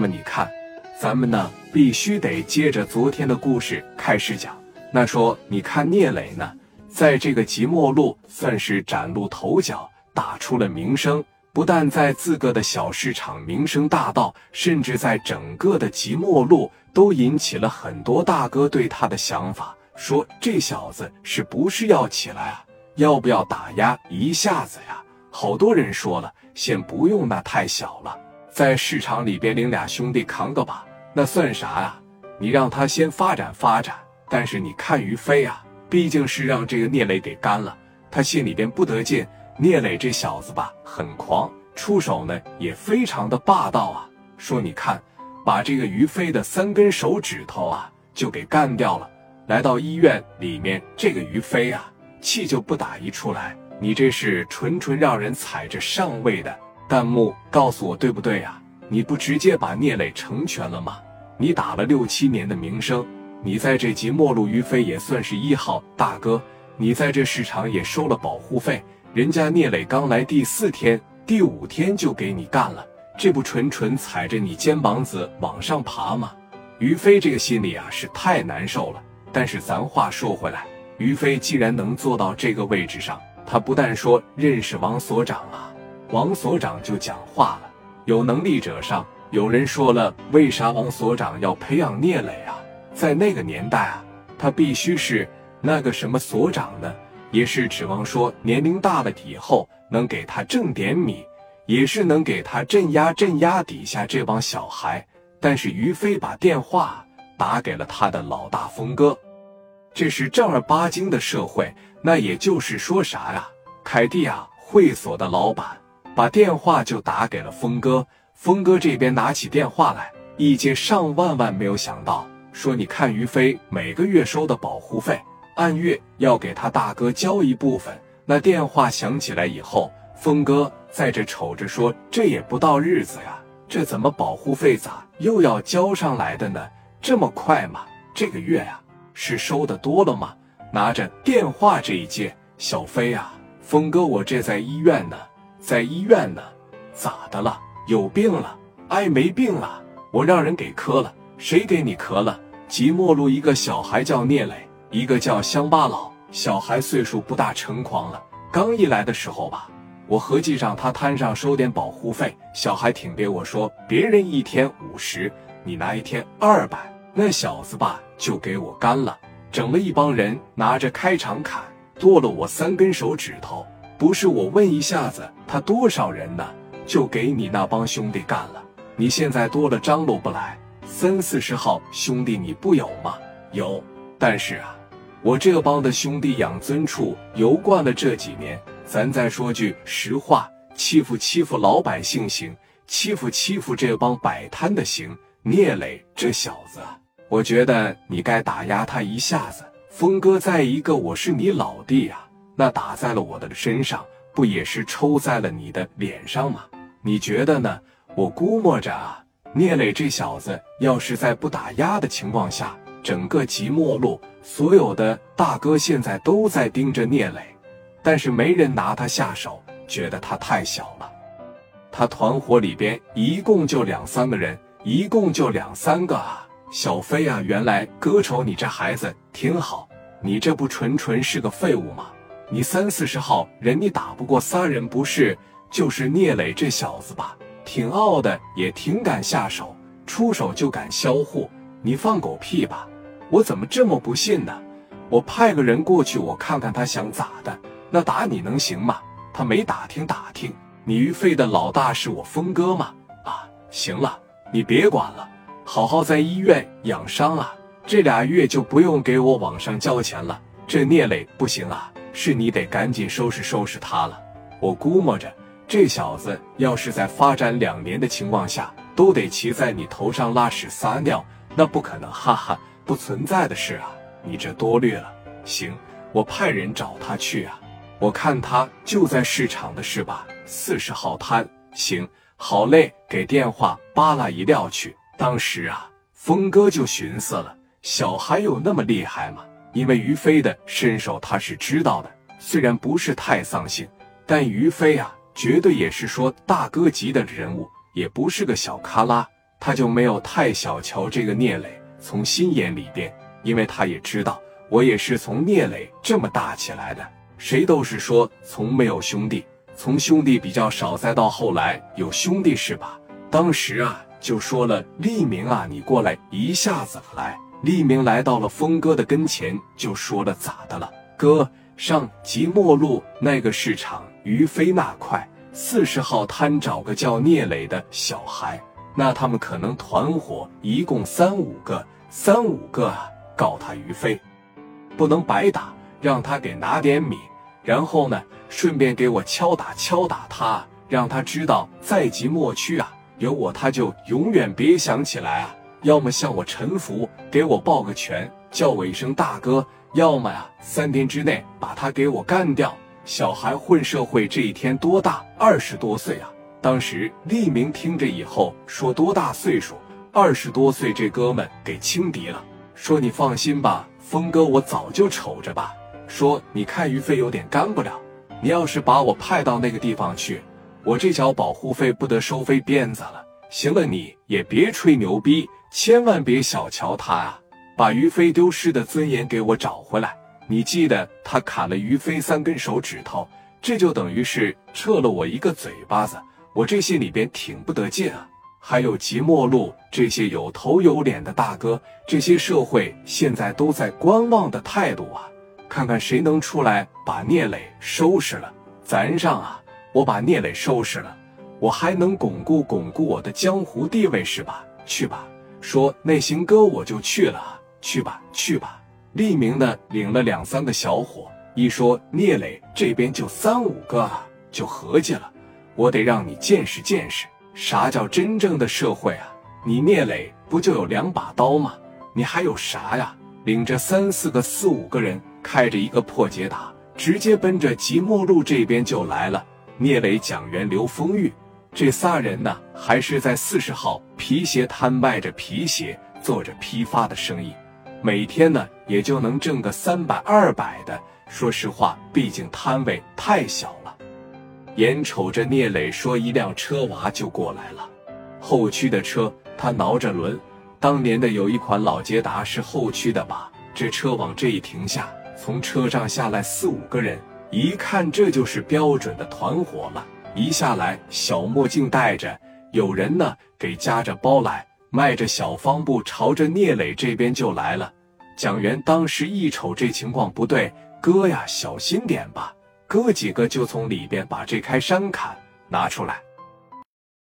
那么你看，咱们呢必须得接着昨天的故事开始讲。那说，你看聂磊呢，在这个即墨路算是崭露头角，打出了名声。不但在自个的小市场名声大噪，甚至在整个的即墨路都引起了很多大哥对他的想法，说这小子是不是要起来啊？要不要打压一下子呀？好多人说了，先不用，那太小了，在市场里边领俩兄弟扛个把，那算啥呀？你让他先发展发展。但是你看于飞啊，毕竟是让这个聂磊给干了，他心里边不得劲。聂磊这小子吧，很狂，出手呢也非常的霸道啊。说你看，把这个于飞的三根手指头啊就给干掉了。来到医院里面，这个于飞啊气就不打一处来。你这是纯纯让人踩着上位的。弹幕告诉我对不对啊？你不直接把聂磊成全了吗？你打了六七年的名声，你在这集末路于飞也算是一号大哥，你在这市场也收了保护费。人家聂磊刚来第四天、第五天就给你干了，这不纯纯踩着你肩膀子往上爬吗？于飞这个心里啊是太难受了。但是咱话说回来，于飞既然能做到这个位置上，他不但说认识王所长啊，王所长就讲话了。有能力者上，有人说了，为啥王所长要培养聂磊啊？在那个年代啊，他必须是那个什么所长呢？也是指望说年龄大了以后能给他挣点米，也是能给他镇压镇压底下这帮小孩。但是于飞把电话打给了他的老大峰哥，这是正儿八经的社会。那也就是说啥呀？凯蒂亚会所的老板把电话就打给了峰哥，峰哥这边拿起电话来，一接上万万没有想到，说你看于飞每个月收的保护费。按月要给他大哥交一部分。那电话响起来以后，峰哥在这瞅着说：“这也不到日子呀，这怎么保护费咋又要交上来的呢？这么快吗？这个月呀，是收的多了吗？”拿着电话这一接，小飞啊，峰哥，我这在医院呢，在医院呢，咋的了？有病了？哎，没病了，我让人给磕了。谁给你磕了？即墨路一个小孩叫聂磊。一个叫乡巴佬，小孩岁数不大，成狂了。刚一来的时候吧，我合计让他摊上收点保护费。小孩挺别我说，别人一天五十，你拿一天二百。那小子吧，就给我干了，整了一帮人拿着开场砍，剁了我三根手指头。不是我问一下子，他多少人呢？就给你那帮兄弟干了。你现在多了张罗不来，三四十号兄弟你不有吗？有，但是啊。我这帮的兄弟养尊处游惯了这几年，咱再说句实话，欺负欺负老百姓行，欺负欺负这帮摆摊的行。聂磊这小子，我觉得你该打压他一下子。峰哥，再一个，我是你老弟呀，那打在了我的身上，不也是抽在了你的脸上吗？你觉得呢？我估摸着啊，聂磊这小子要是在不打压的情况下，整个即墨路。所有的大哥现在都在盯着聂磊，但是没人拿他下手，觉得他太小了。他团伙里边一共就两三个人，一共就两三个啊。小飞啊，原来哥瞅你这孩子挺好，你这不纯纯是个废物吗？你三四十号人你打不过仨人不是？就是聂磊这小子吧，挺傲的，也挺敢下手，出手就敢销户。你放狗屁吧！我怎么这么不信呢？我派个人过去，我看看他想咋的。那打你能行吗？他没打听打听，你于飞的老大是我峰哥吗？啊，行了，你别管了，好好在医院养伤啊。这俩月就不用给我往上交钱了。这聂磊不行啊，是你得赶紧收拾收拾他了。我估摸着这小子要是在发展两年的情况下，都得骑在你头上拉屎撒尿，那不可能，哈哈。不存在的事啊！你这多虑了。行，我派人找他去啊。我看他就在市场的是吧？四十号摊。行，好嘞。给电话扒拉一撂去。当时啊，峰哥就寻思了：小孩有那么厉害吗？因为于飞的身手他是知道的，虽然不是太丧性，但于飞啊，绝对也是说大哥级的人物，也不是个小咖拉。他就没有太小瞧这个聂磊，从心眼里边，因为他也知道我也是从聂磊这么大起来的。谁都是说从没有兄弟，从兄弟比较少，再到后来有兄弟是吧？当时啊，就说了利明啊，你过来一下子来。利明来到了峰哥的跟前，就说了咋的了？哥，上即墨路那个市场于飞那块四十号摊找个叫聂磊的小孩。那他们可能团伙一共三五个，三五个啊，告他于飞，不能白打，让他给拿点米，然后呢，顺便给我敲打敲打他，让他知道在即墨区啊，有我他就永远别想起来啊，要么向我臣服，给我抱个拳，叫我一声大哥，要么呀，三天之内把他给我干掉。小孩混社会这一天多大？二十多岁啊。当时利明听着以后说：“多大岁数？二十多岁，这哥们给轻敌了。说你放心吧，峰哥，我早就瞅着吧。说你看于飞有点干不了，你要是把我派到那个地方去，我这交保护费不得收飞鞭子了。行了，你也别吹牛逼，千万别小瞧他啊！把于飞丢失的尊严给我找回来。你记得他砍了于飞三根手指头，这就等于是撤了我一个嘴巴子。”我这心里边挺不得劲啊！还有即墨路这些有头有脸的大哥，这些社会现在都在观望的态度啊，看看谁能出来把聂磊收拾了。咱上啊，我把聂磊收拾了，我还能巩固巩固我的江湖地位是吧？去吧，说那行哥我就去了，去吧去吧。利明呢，领了两三个小伙，一说聂磊这边就三五个，就合计了。我得让你见识见识啥叫真正的社会啊！你聂磊不就有两把刀吗？你还有啥呀？领着三四个、四五个人，开着一个破捷达，直接奔着即墨路这边就来了。聂磊、讲员、刘丰玉这仨人呢，还是在四十号皮鞋摊卖着皮鞋，做着批发的生意，每天呢也就能挣个三百、二百的。说实话，毕竟摊位太小了。眼瞅着聂磊说：“一辆车娃就过来了，后驱的车，他挠着轮。当年的有一款老捷达是后驱的吧？这车往这一停下，从车上下来四五个人，一看这就是标准的团伙了。一下来，小墨镜戴着，有人呢给夹着包来，迈着小方步朝着聂磊这边就来了。蒋元当时一瞅这情况不对，哥呀，小心点吧。”哥几个就从里边把这开山砍拿出来。